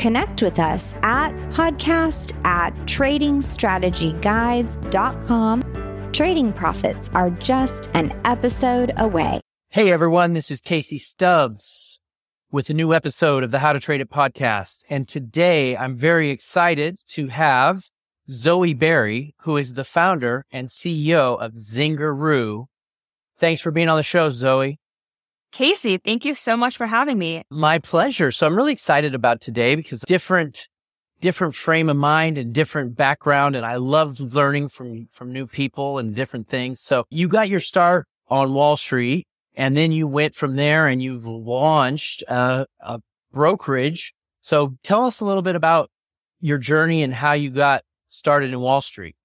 Connect with us at podcast at tradingstrategyguides.com. Trading profits are just an episode away. Hey everyone, this is Casey Stubbs with a new episode of the How to Trade It podcast. And today I'm very excited to have Zoe Barry, who is the founder and CEO of Zingeroo. Thanks for being on the show, Zoe. Casey, thank you so much for having me. My pleasure. So I'm really excited about today because different different frame of mind and different background and I love learning from from new people and different things. So you got your start on Wall Street and then you went from there and you've launched a, a brokerage. So tell us a little bit about your journey and how you got started in Wall Street.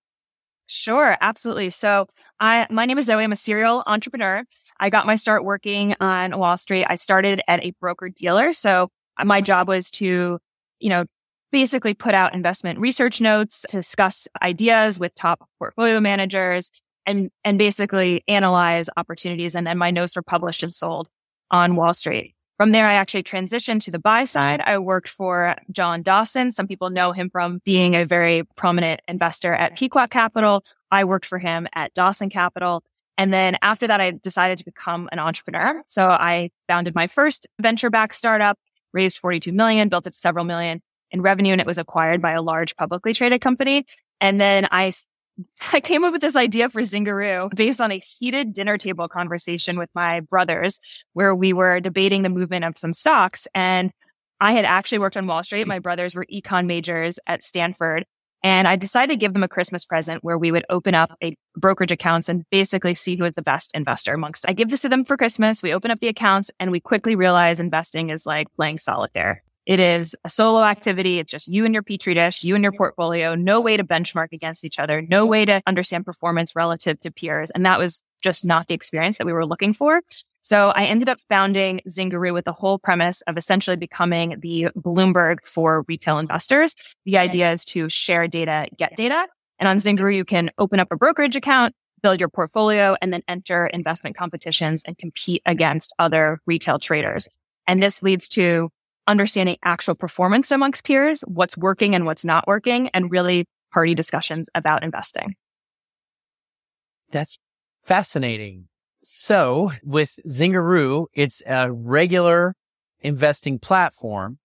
Sure, absolutely. So, I my name is Zoe. I'm a serial entrepreneur. I got my start working on Wall Street. I started at a broker dealer. So, uh, my job was to, you know, basically put out investment research notes, discuss ideas with top portfolio managers, and and basically analyze opportunities. And then my notes were published and sold on Wall Street. From there, I actually transitioned to the buy side. I worked for John Dawson. Some people know him from being a very prominent investor at Pequot Capital. I worked for him at Dawson Capital. And then after that, I decided to become an entrepreneur. So I founded my first venture backed startup, raised 42 million, built it to several million in revenue, and it was acquired by a large publicly traded company. And then I I came up with this idea for Zingeroo based on a heated dinner table conversation with my brothers where we were debating the movement of some stocks. And I had actually worked on Wall Street. My brothers were econ majors at Stanford. And I decided to give them a Christmas present where we would open up a brokerage accounts and basically see who was the best investor amongst. I give this to them for Christmas. We open up the accounts and we quickly realize investing is like playing solitaire. It is a solo activity. It's just you and your petri dish, you and your portfolio, no way to benchmark against each other, no way to understand performance relative to peers. And that was just not the experience that we were looking for. So I ended up founding Zingeroo with the whole premise of essentially becoming the Bloomberg for retail investors. The idea is to share data, get data. And on Zingeroo, you can open up a brokerage account, build your portfolio, and then enter investment competitions and compete against other retail traders. And this leads to understanding actual performance amongst peers, what's working and what's not working, and really party discussions about investing. That's fascinating. So with Zingeroo, it's a regular investing platform,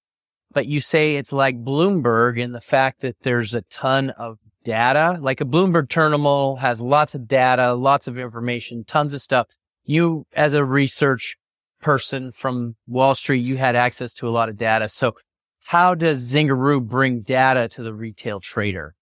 but you say it's like Bloomberg in the fact that there's a ton of data. Like a Bloomberg terminal has lots of data, lots of information, tons of stuff. You as a research person from Wall Street, you had access to a lot of data. So how does Zingeroo bring data to the retail trader?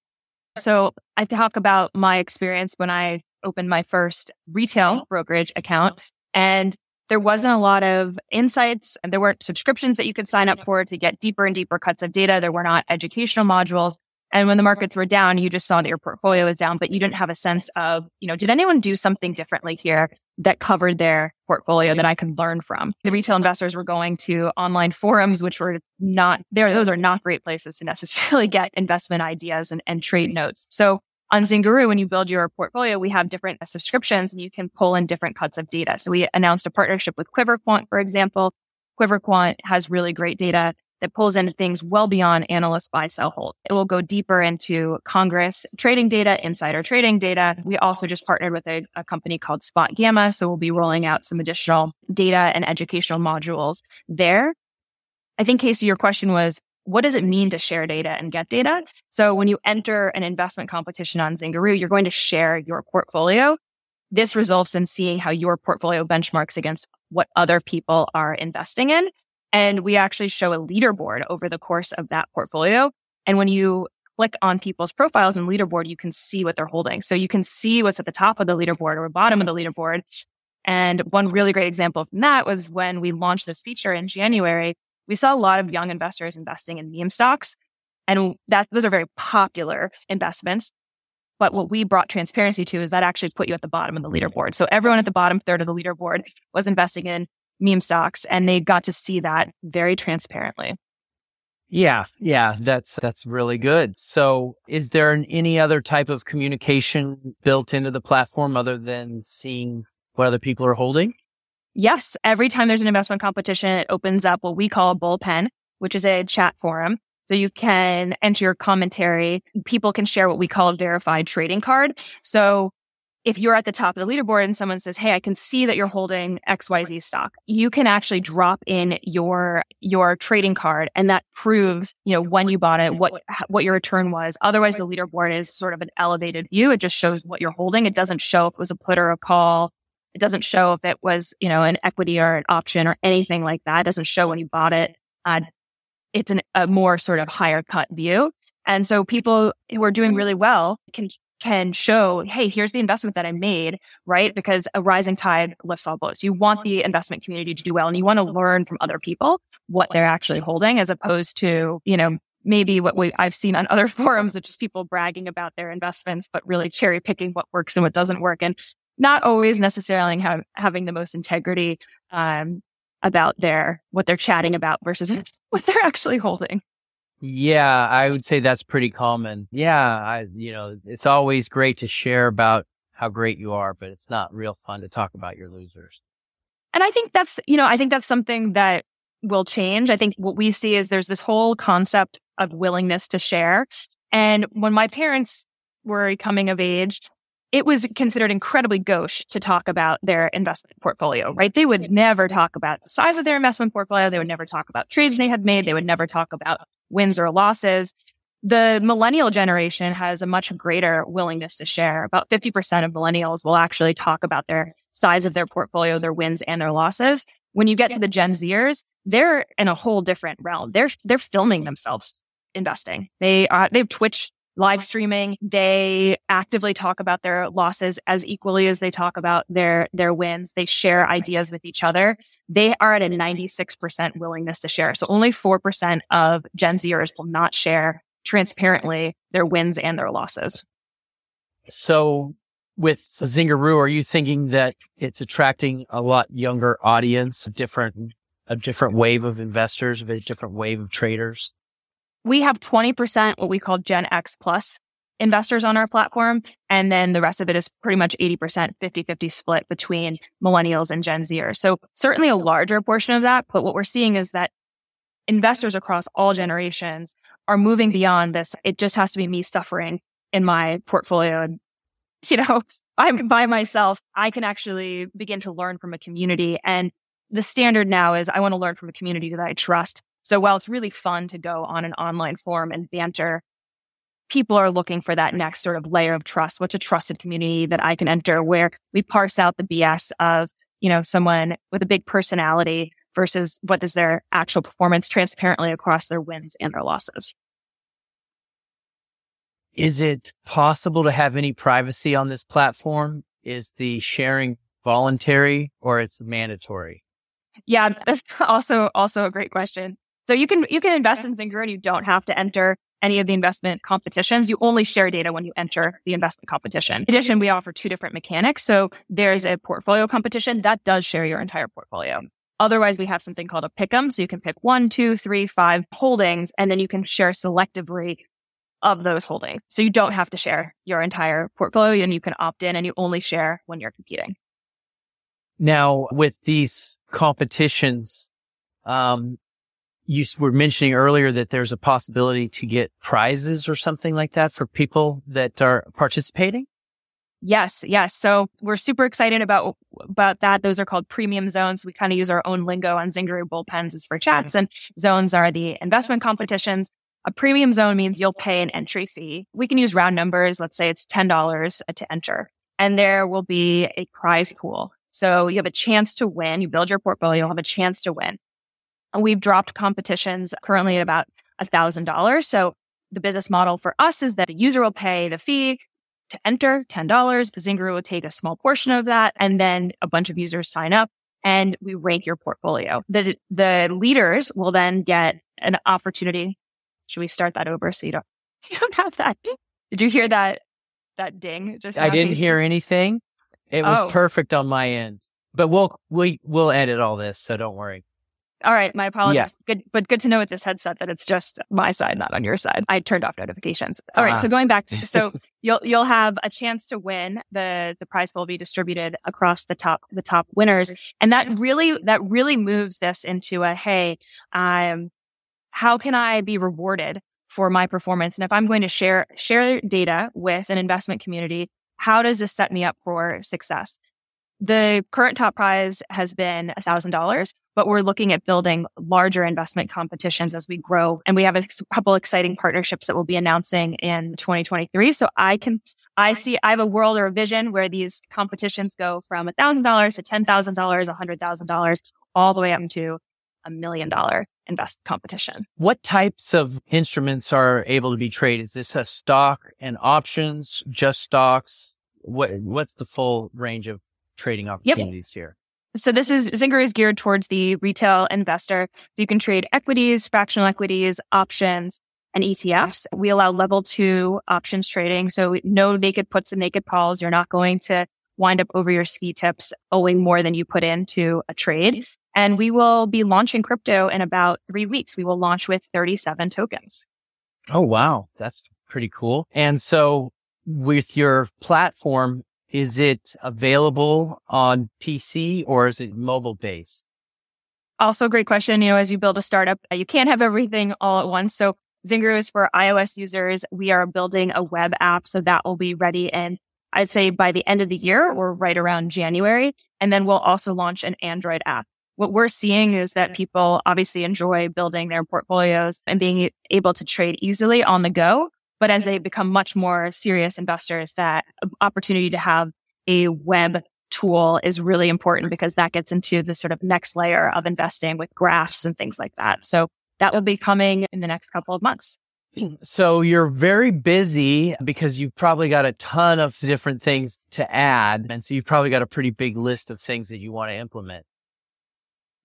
So I talk about my experience when I opened my first retail brokerage account and there wasn't a lot of insights and there weren't subscriptions that you could sign up for to get deeper and deeper cuts of data. There were not educational modules. And when the markets were down, you just saw that your portfolio was down, but you didn't have a sense of, you know, did anyone do something differently here that covered their portfolio that I could learn from? The retail investors were going to online forums, which were not there. Those are not great places to necessarily get investment ideas and, and trade notes. So on Zingeroo, when you build your portfolio, we have different subscriptions and you can pull in different cuts of data. So we announced a partnership with QuiverQuant, for example. QuiverQuant has really great data that pulls into things well beyond analyst buy, sell, hold. It will go deeper into Congress trading data, insider trading data. We also just partnered with a, a company called SpotGamma. So we'll be rolling out some additional data and educational modules there. I think Casey, your question was, what does it mean to share data and get data? So when you enter an investment competition on Zingeroo, you're going to share your portfolio. This results in seeing how your portfolio benchmarks against what other people are investing in. And we actually show a leaderboard over the course of that portfolio. And when you click on people's profiles in leaderboard, you can see what they're holding. So you can see what's at the top of the leaderboard or bottom of the leaderboard. And one really great example from that was when we launched this feature in January, we saw a lot of young investors investing in meme stocks. And that those are very popular investments. But what we brought transparency to is that actually put you at the bottom of the leaderboard. So everyone at the bottom third of the leaderboard was investing in meme stocks and they got to see that very transparently. Yeah, yeah, that's that's really good. So, is there an, any other type of communication built into the platform other than seeing what other people are holding? Yes, every time there's an investment competition, it opens up what we call a bullpen, which is a chat forum. So you can enter your commentary. People can share what we call a verified trading card. So if you're at the top of the leaderboard and someone says, Hey, I can see that you're holding XYZ stock, you can actually drop in your, your trading card and that proves, you know, when you bought it, what, what your return was. Otherwise, the leaderboard is sort of an elevated view. It just shows what you're holding. It doesn't show if it was a put or a call. It doesn't show if it was, you know, an equity or an option or anything like that. It doesn't show when you bought it. Uh, it's an, a more sort of higher cut view. And so people who are doing really well can can show, hey, here's the investment that I made, right? Because a rising tide lifts all boats. You want the investment community to do well and you want to learn from other people what they're actually holding as opposed to, you know, maybe what we, I've seen on other forums of just people bragging about their investments, but really cherry picking what works and what doesn't work and not always necessarily have, having the most integrity, um, about their, what they're chatting about versus what they're actually holding. Yeah, I would say that's pretty common. Yeah, I, you know, it's always great to share about how great you are, but it's not real fun to talk about your losers. And I think that's, you know, I think that's something that will change. I think what we see is there's this whole concept of willingness to share. And when my parents were coming of age, it was considered incredibly gauche to talk about their investment portfolio, right? They would never talk about the size of their investment portfolio. They would never talk about trades they had made. They would never talk about wins or losses. The millennial generation has a much greater willingness to share. About 50% of millennials will actually talk about their size of their portfolio, their wins and their losses. When you get to the Gen Zers, they're in a whole different realm. They're, they're filming themselves investing. They uh, are, they have Twitch live streaming. They actively talk about their losses as equally as they talk about their, their wins. They share ideas with each other. They are at a mm-hmm. 96% willingness to share. So only 4% of Gen Zers will not share transparently their wins and their losses. So with Zingeroo, are you thinking that it's attracting a lot younger audience, a different, a different wave of investors, a different wave of traders? We have 20% what we call Gen X plus investors on our platform. And then the rest of it is pretty much 80%, 50 50 split between millennials and Gen Zers. So certainly a larger portion of that. But what we're seeing is that investors across all generations are moving beyond this. It just has to be me suffering in my portfolio. And, you know, I'm by myself. I can actually begin to learn from a community. And the standard now is I want to learn from a community that I trust so while it's really fun to go on an online forum and banter, people are looking for that next sort of layer of trust. What's a trusted community that I can enter where we parse out the BS of, you know, someone with a big personality versus what is their actual performance transparently across their wins and their losses. Is it possible to have any privacy on this platform? Is the sharing voluntary or it's mandatory? Yeah, that's also also a great question. So you can you can invest in Zingeroo and you don't have to enter any of the investment competitions. You only share data when you enter the investment competition. In addition, we offer two different mechanics. So there's a portfolio competition that does share your entire portfolio. Otherwise, we have something called a pick'em. So you can pick one, two, three, five holdings, and then you can share selectively of those holdings. So you don't have to share your entire portfolio and you can opt in and you only share when you're competing. Now, with these competitions, um, you were mentioning earlier that there's a possibility to get prizes or something like that for people that are participating. Yes, yes. So we're super excited about about that. Those are called premium zones. We kind of use our own lingo on Zingeroo bullpens is for chats, mm-hmm. and zones are the investment competitions. A premium zone means you'll pay an entry fee. We can use round numbers. Let's say it's ten dollars uh, to enter, and there will be a prize pool. So you have a chance to win. You build your portfolio, you'll have a chance to win. We've dropped competitions currently at about $1,000. So the business model for us is that a user will pay the fee to enter $10. Zingeroo will take a small portion of that. And then a bunch of users sign up and we rank your portfolio. The, the leaders will then get an opportunity. Should we start that over so you don't, you don't have that? Did you hear that? that ding. Just I didn't hear anything. It was Oh. perfect on my end. But we'll we we'll edit all this, so don't worry. All right, my apologies. Good, but good to know with this headset that it's just my side, not on your side. I turned off notifications. All right, Ah. so going back to so you'll you'll have a chance to win. the The prize will be distributed across the top the top winners, and that really that really moves this into a hey, um, how can I be rewarded for my performance? And if I'm going to share share data with an investment community, how does this set me up for success? The current top prize has been $1,000, but we're looking at building larger investment competitions as we grow. And we have a couple exciting partnerships that we'll be announcing in 2023. So I can, I see, I have a world or a vision where these competitions go from $1,000 to $10,000, $100,000, all the way up to a million dollar invest competition. What types of instruments are able to be traded? Is this a stock and options, just stocks? What what's the full range of trading opportunities here? So this is Zinger is geared towards the retail investor. So you can trade equities, fractional equities, options, and ETFs. We allow level two options trading. So no naked puts and naked calls. You're not going to wind up over your ski tips owing more than you put into a trade. And we will be launching crypto in about three weeks. We will launch with 37 tokens. Oh wow, that's pretty cool. And so with your platform, is it available on PC or is it mobile based? Also, great question. You know, as you build a startup, you can't have everything all at once. So Zinger is for iOS users. We are building a web app. So that will be ready in, I'd say by the end of the year or right around January. And then we'll also launch an Android app. What we're seeing is that people obviously enjoy building their portfolios and being able to trade easily on the go. But as they become much more serious investors, that um, opportunity to have a web tool is really important because that gets into the sort of next layer of investing with graphs and things like that. So that will be coming in the next couple of months. So you're very busy because you've probably got a ton of different things to add. And so you've probably got a pretty big list of things that you want to implement.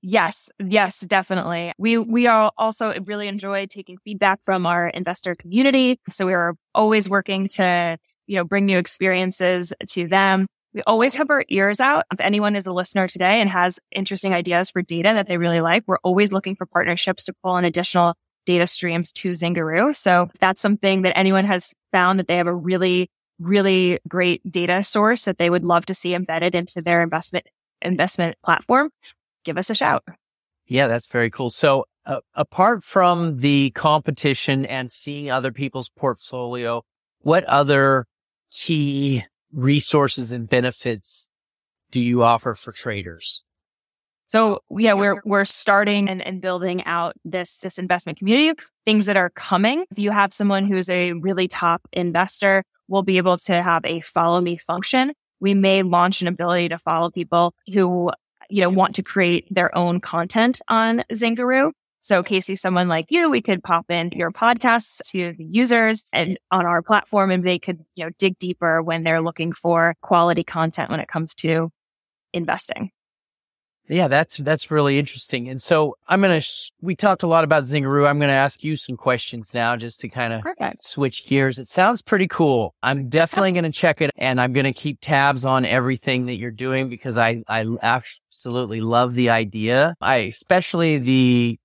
Yes, yes, definitely. We we are also really enjoy taking feedback from our investor community. So we are always working to, you know, bring new experiences to them. We always have our ears out. If anyone is a listener today and has interesting ideas for data that they really like, we're always looking for partnerships to pull in additional data streams to Zingeroo. So if that's something that anyone has found that they have a really, really great data source that they would love to see embedded into their investment investment platform, give us a shout. Yeah, that's very cool. So uh, apart from the competition and seeing other people's portfolio, what other key resources and benefits do you offer for traders? So yeah, we're we're starting and, and building out this this investment community, things that are coming. If you have someone who's a really top investor, we'll be able to have a follow me function. We may launch an ability to follow people who, you know, want to create their own content on Zingeroo. So Casey, someone like you, we could pop in your podcasts to the users and on our platform and they could, you know, dig deeper when they're looking for quality content when it comes to investing. Yeah, that's that's really interesting. And so I'm gonna sh- we talked a lot about Zingeroo. I'm gonna ask you some questions now, just to kind of switch gears. It sounds pretty cool. I'm definitely gonna check it, and I'm gonna keep tabs on everything that you're doing because I I absolutely love the idea. I especially the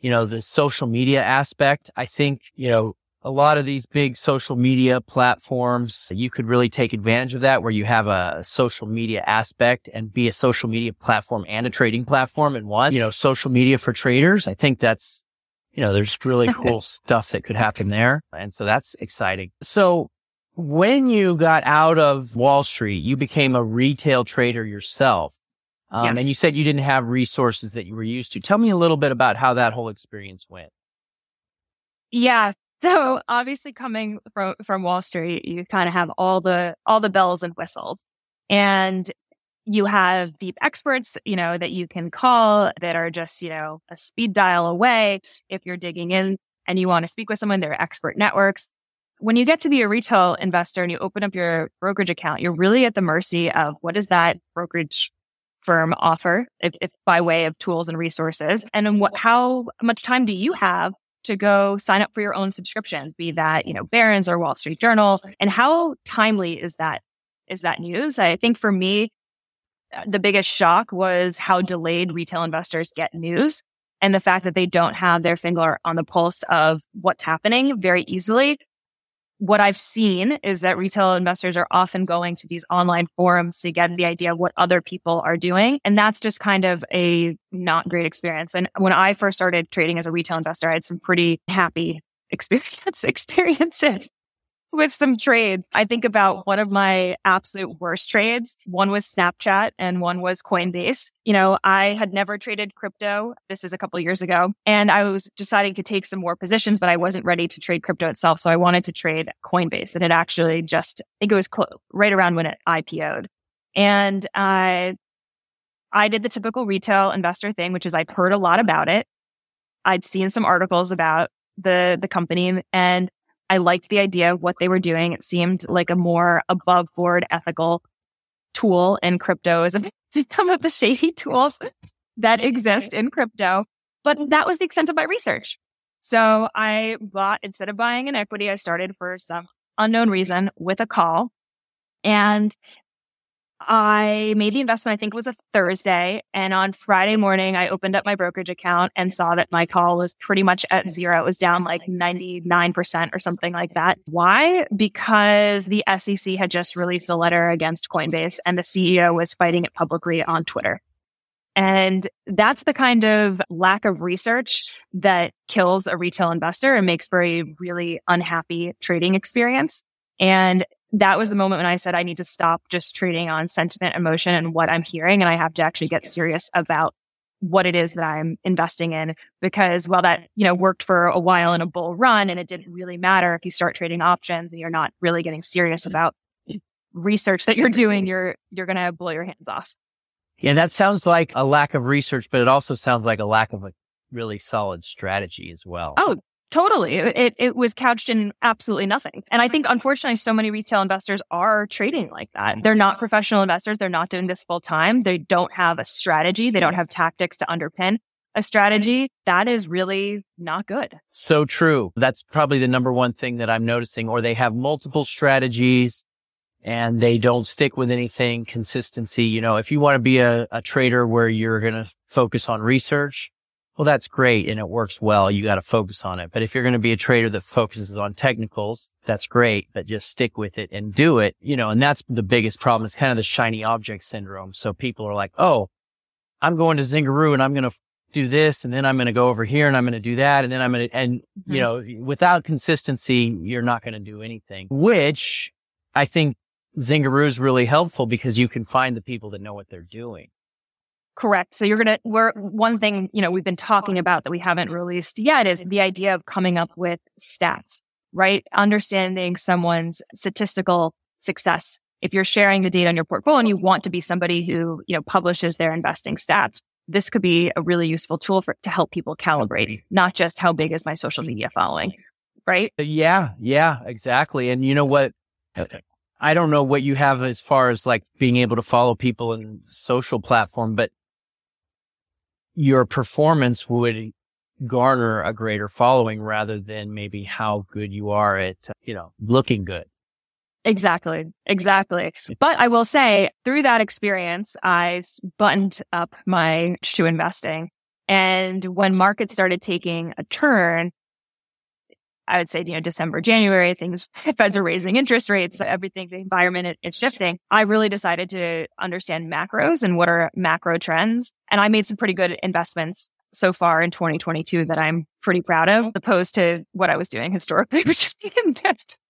you know the social media aspect. I think you know a lot of these big social media platforms, you could really take advantage of that where you have a social media aspect and be a social media platform and a trading platform in one, you know, social media for traders. I think that's, you know, there's really cool stuff that could happen there. And so that's exciting. So when you got out of Wall Street, you became a retail trader yourself. Um, Yes. and you said you didn't have resources that you were used to. Tell me a little bit about how that whole experience went. Yeah. So obviously coming from from Wall Street, you kind of have all the all the bells and whistles. And you have deep experts, you know, that you can call that are just, you know, a speed dial away if you're digging in and you want to speak with someone, they're expert networks. When you get to be a retail investor and you open up your brokerage account, you're really at the mercy of what does that brokerage firm offer if, if by way of tools and resources and what how much time do you have to go sign up for your own subscriptions, be that, you know, Barron's or Wall Street Journal. And how timely is that, is that news? I think for me, uh, the biggest shock was how delayed retail investors get news and the fact that they don't have their finger on the pulse of what's happening very easily what I've seen is that retail investors are often going to these online forums to get the idea of what other people are doing. And that's just kind of a not great experience. And when I first started trading as a retail investor, I had some pretty happy experience experiences with some trades. I think about one of my absolute worst trades. One was Snapchat and one was Coinbase. You know, I had never traded crypto. This is a couple years ago and I was deciding to take some more positions, but I wasn't ready to trade crypto itself. So I wanted to trade Coinbase and it actually just, I think it was clo- right around when it IPO'd. And I, I did the typical retail investor thing, which is I'd heard a lot about it. I'd seen some articles about the, the company and I liked the idea of what they were doing. It seemed like a more above board ethical tool in crypto as some of the shady tools that exist in crypto. But that was the extent of my research. So I bought, instead of buying an equity, I started for some unknown reason with a call. And I made the investment, I think it was a Thursday. And on Friday morning, I opened up my brokerage account and saw that my call was pretty much at zero. It was down like 99% or something like that. Why? Because the SEC had just released a letter against Coinbase and the CEO was fighting it publicly on Twitter. And that's the kind of lack of research that kills a retail investor and makes for a really unhappy trading experience. And that was the moment when I said, I need to stop just trading on sentiment, emotion and what I'm hearing. And I have to actually get serious about what it is that I'm investing in. Because while that, you know, worked for a while in a bull run and it didn't really matter if you start trading options and you're not really getting serious mm-hmm. about research that you're doing, you're, you're going to blow your hands off. Yeah. That sounds like a lack of research, but it also sounds like a lack of a really solid strategy as well. Oh, Totally. It, it was couched in absolutely nothing. And I think unfortunately, so many retail investors are trading like that. Mm. They're not professional investors. They're not doing this full time. They don't have a strategy. They don't have tactics to underpin a strategy. That is really not good. So true. That's probably the number one thing that I'm noticing, or they have multiple strategies and they don't stick with anything consistency. You know, if you want to be a, a trader where you're going to focus on research, well, that's great and it works well. You got to focus on it. But if you're going to be a trader that focuses on technicals, that's great, but just stick with it and do it, you know, and that's the biggest problem. It's kind of the shiny object syndrome. So people are like, Oh, I'm going to Zingeroo and I'm going to do this and then I'm going to go over here and I'm going to do that. And then I'm going to, and you hmm. know, without consistency, you're not going to do anything, which I think Zingeroo is really helpful because you can find the people that know what they're doing. Correct. So you're going to, we're one thing, you know, we've been talking about that we haven't released yet is the idea of coming up with stats, right? Understanding someone's statistical success. If you're sharing the data on your portfolio and you want to be somebody who, you know, publishes their investing stats, this could be a really useful tool for, to help people calibrate, not just how big is my social media following, right? Uh, yeah. Yeah, exactly. And you know what? I don't know what you have as far as like being able to follow people in social platform, but your performance would garner a greater following rather than maybe how good you are at, you know, looking good. Exactly. Exactly. But I will say through that experience, I buttoned up my to investing. And when markets started taking a turn, I would say, you know, December, January, things, feds are raising interest rates, everything, the environment is shifting. I really decided to understand macros and what are macro trends. And I made some pretty good investments so far in 2022 that I'm pretty proud of, opposed to what I was doing historically, which I'm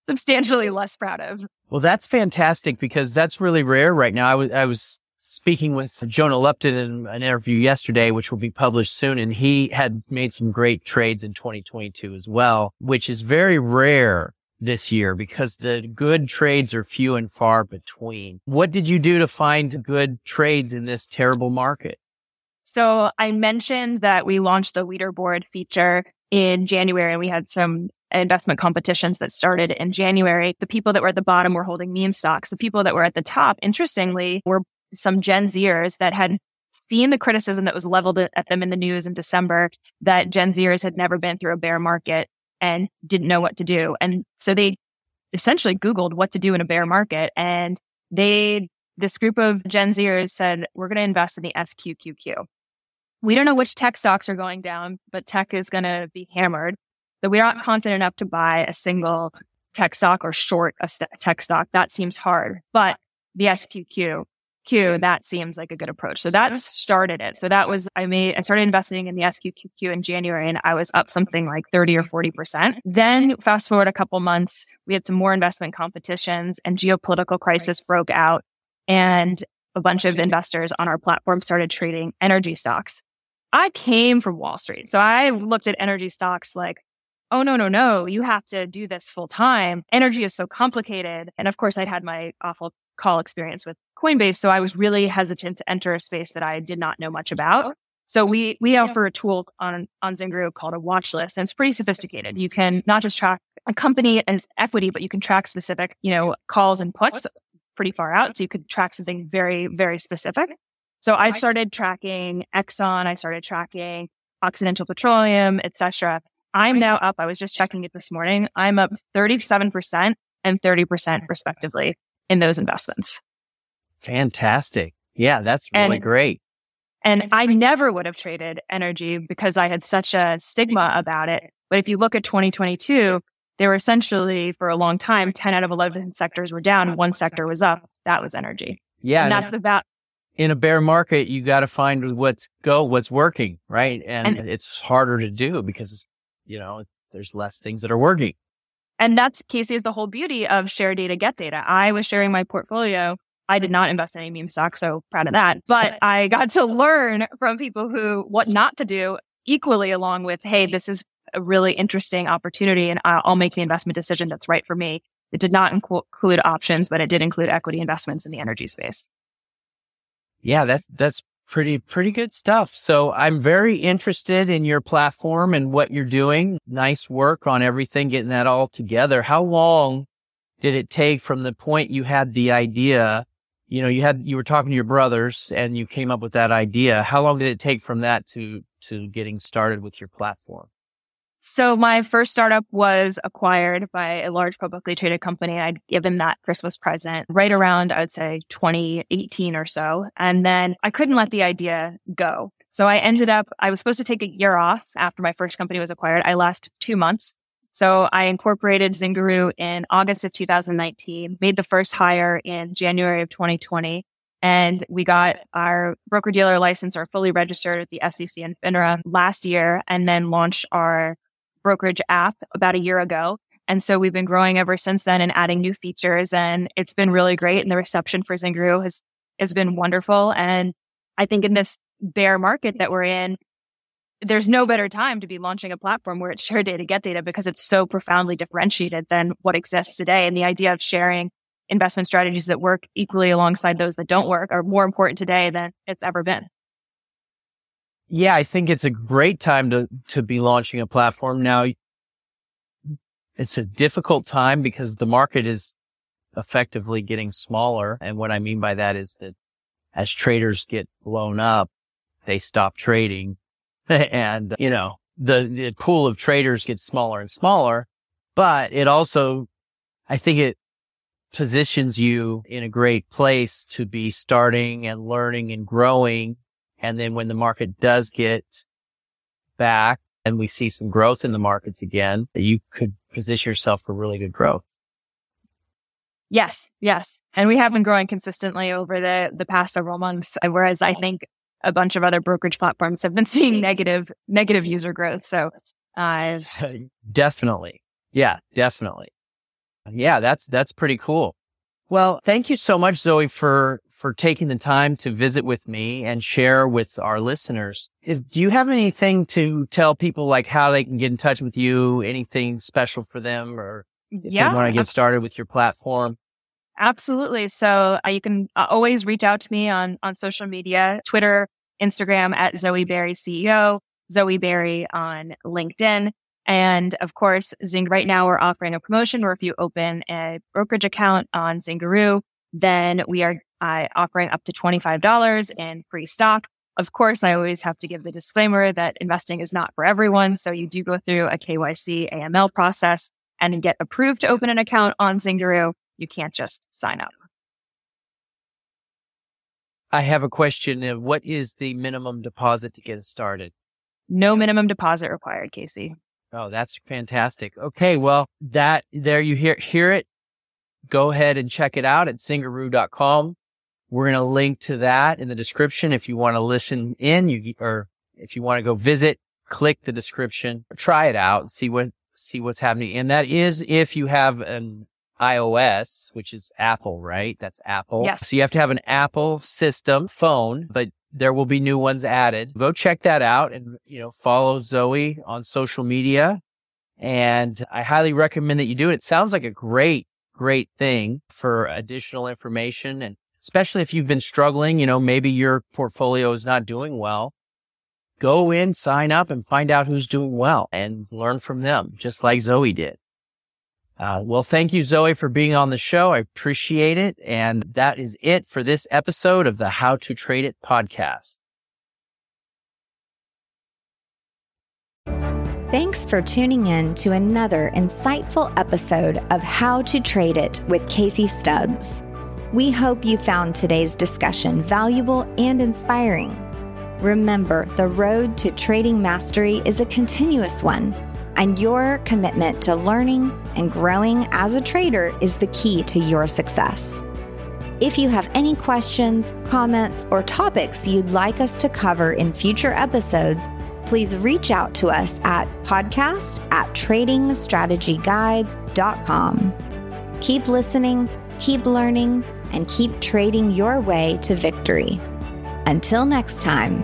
substantially less proud of. Well, that's fantastic because that's really rare right now. I was, I was speaking with Jonah Lupton in an interview yesterday, which will be published soon. And he had made some great trades in 2022 as well, which is very rare this year because the good trades are few and far between. What did you do to find good trades in this terrible market? So I mentioned that we launched the leaderboard feature in January and we had some investment competitions that started in January. The people that were at the bottom were holding meme stocks. The people that were at the top, interestingly, were some Gen Zers that had seen the criticism that was leveled at them in the news in December that Gen Zers had never been through a bear market and didn't know what to do. And so they essentially Googled what to do in a bear market. And they, this group of Gen Zers said, we're going to invest in the SQQQ. We don't know which tech stocks are going down, but tech is going to be hammered. So we're not confident enough to buy a single tech stock or short a tech stock. That seems hard, but the SQQ Q, that seems like a good approach. So that started it. So that was, I made, I started investing in the SQQQ in January and I was up something like 30 or 40%. Then fast forward a couple months, we had some more investment competitions and geopolitical crisis broke out and a bunch of investors on our platform started trading energy stocks. I came from Wall Street. So I looked at energy stocks like, oh, no, no, no, you have to do this full time. Energy is so complicated. And of course, I'd had my awful call experience with Coinbase. So I was really hesitant to enter a space that I did not know much about. Oh. So we we offer a tool on on Zingeroo called a watch list, and it's pretty sophisticated. You can not just track a company as equity, but you can track specific, you know, calls and puts pretty far out. So you could track something very very specific. So I started tracking Exxon, I started tracking Occidental Petroleum, etc. I'm now up. I was just checking it this morning. I'm up 37% and 30% respectively in those investments. Fantastic. Yeah, that's really And- great. And I never would have traded energy because I had such a stigma about it. But if you look at 2022, they were essentially for a long time, 10 out of 11 sectors were down. One sector was up. That was energy. Yeah. and that's the va- in a bear market, you got to find what's go, what's working, right? And, And- it's harder to do because, you know, there's less things that are working. And that's Casey is the whole beauty of share data, get data. I was sharing my portfolio. I did not invest in any meme stock, so proud of that. But I got to learn from people who what not to do equally along with, hey, this is a really interesting opportunity and I'll I'll make the investment decision that's right for me. It did not inclu- include options, but it did include equity investments in the energy space. Yeah, that's that's pretty pretty good stuff. So I'm very interested in your platform and what you're doing. Nice work on everything, getting that all together. How long did it take from the point you had the idea? You know, you had you were talking to your brothers and you came up with that idea. How long did it take from that to to getting started with your platform? So my first startup was acquired by a large publicly traded company. I'd given that Christmas present right around, I would say 2018 or so. And then I couldn't let the idea go. So I ended up, I was supposed to take a year off after my first company was acquired. I lasted two months. So I incorporated Zingeroo in August of 2019, made the first hire in January of 2020. And we got our broker dealer license or fully registered at the SEC and FINRA last year and then launched our brokerage app about a year ago. And so we've been growing ever since then and adding new features and it's been really great. And the reception for Zingeroo has, has been wonderful. And I think in this bear market that we're in, there's no better time to be launching a platform where it's share data, get data because it's so profoundly differentiated than what exists today. And the idea of sharing investment strategies that work equally alongside those that don't work are more important today than it's ever been. Yeah, I think it's a great time to to be launching a platform now. It's a difficult time because the market is effectively getting smaller, and what I mean by that is that as traders get blown up, they stop trading, and you know the the pool of traders gets smaller and smaller. But it also, I think it positions you in a great place to be starting and learning and growing and then when the market does get back and we see some growth in the markets again, you could position yourself for really good growth. Yes, yes. And we have been growing consistently over the, the past several months, uh, whereas I think a bunch of other brokerage platforms have been seeing negative, negative user growth. So, uh, definitely. Yeah, definitely. Yeah, that's, that's pretty cool. Well, thank you so much, Zoe, for, for taking the time to visit with me and share with our listeners. Is, do you have anything to tell people like how they can get in touch with you? Anything special for them or if yeah, they want to get started with your platform? absolutely. So uh, you can uh, always reach out to me on, on social media, Twitter, Instagram at Zoe Barry CEO, Zoe Barry on LinkedIn. And of course, Zing right now we're offering a promotion where if you open a brokerage account on Zingeroo, then we are uh, offering up to $25 in free stock. Of course, I always have to give the disclaimer that investing is not for everyone. So you do go through a KYC AML process and get approved to open an account on Zingeroo. You can't just sign up. I have a question. What is the minimum deposit to get started? No minimum deposit required, Casey. Oh, that's fantastic. Okay. Well, that there you hear, hear it. Go ahead and check it out at zingeroo.com. We're going to link to that in the description. If you want to listen in, you, or if you want to go visit, click the description, try it out, see what, see what's happening. And that is if you have an iOS, which is Apple, right? That's Apple. Yes. So you have to have an Apple system phone, but there will be new ones added. Go check that out and, you know, follow Zoe on social media. And I highly recommend that you do it. It sounds like a great, great thing for additional information. And especially if you've been struggling, you know, maybe your portfolio is not doing well. Go in, sign up and find out who's doing well and learn from them, just like Zoe did. Uh, well, thank you, Zoe, for being on the show. I appreciate it. And that is it for this episode of the How to Trade It podcast. Thanks for tuning in to another insightful episode of How to Trade It with Casey Stubbs. We hope you found today's discussion valuable and inspiring. Remember, the road to trading mastery is a continuous one and your commitment to learning and growing as a trader is the key to your success. If you have any questions, comments, or topics you'd like us to cover in future episodes, please reach out to us at podcast at tradingstrategyguides.com. Keep listening, keep learning, and keep trading your way to victory. Until next time.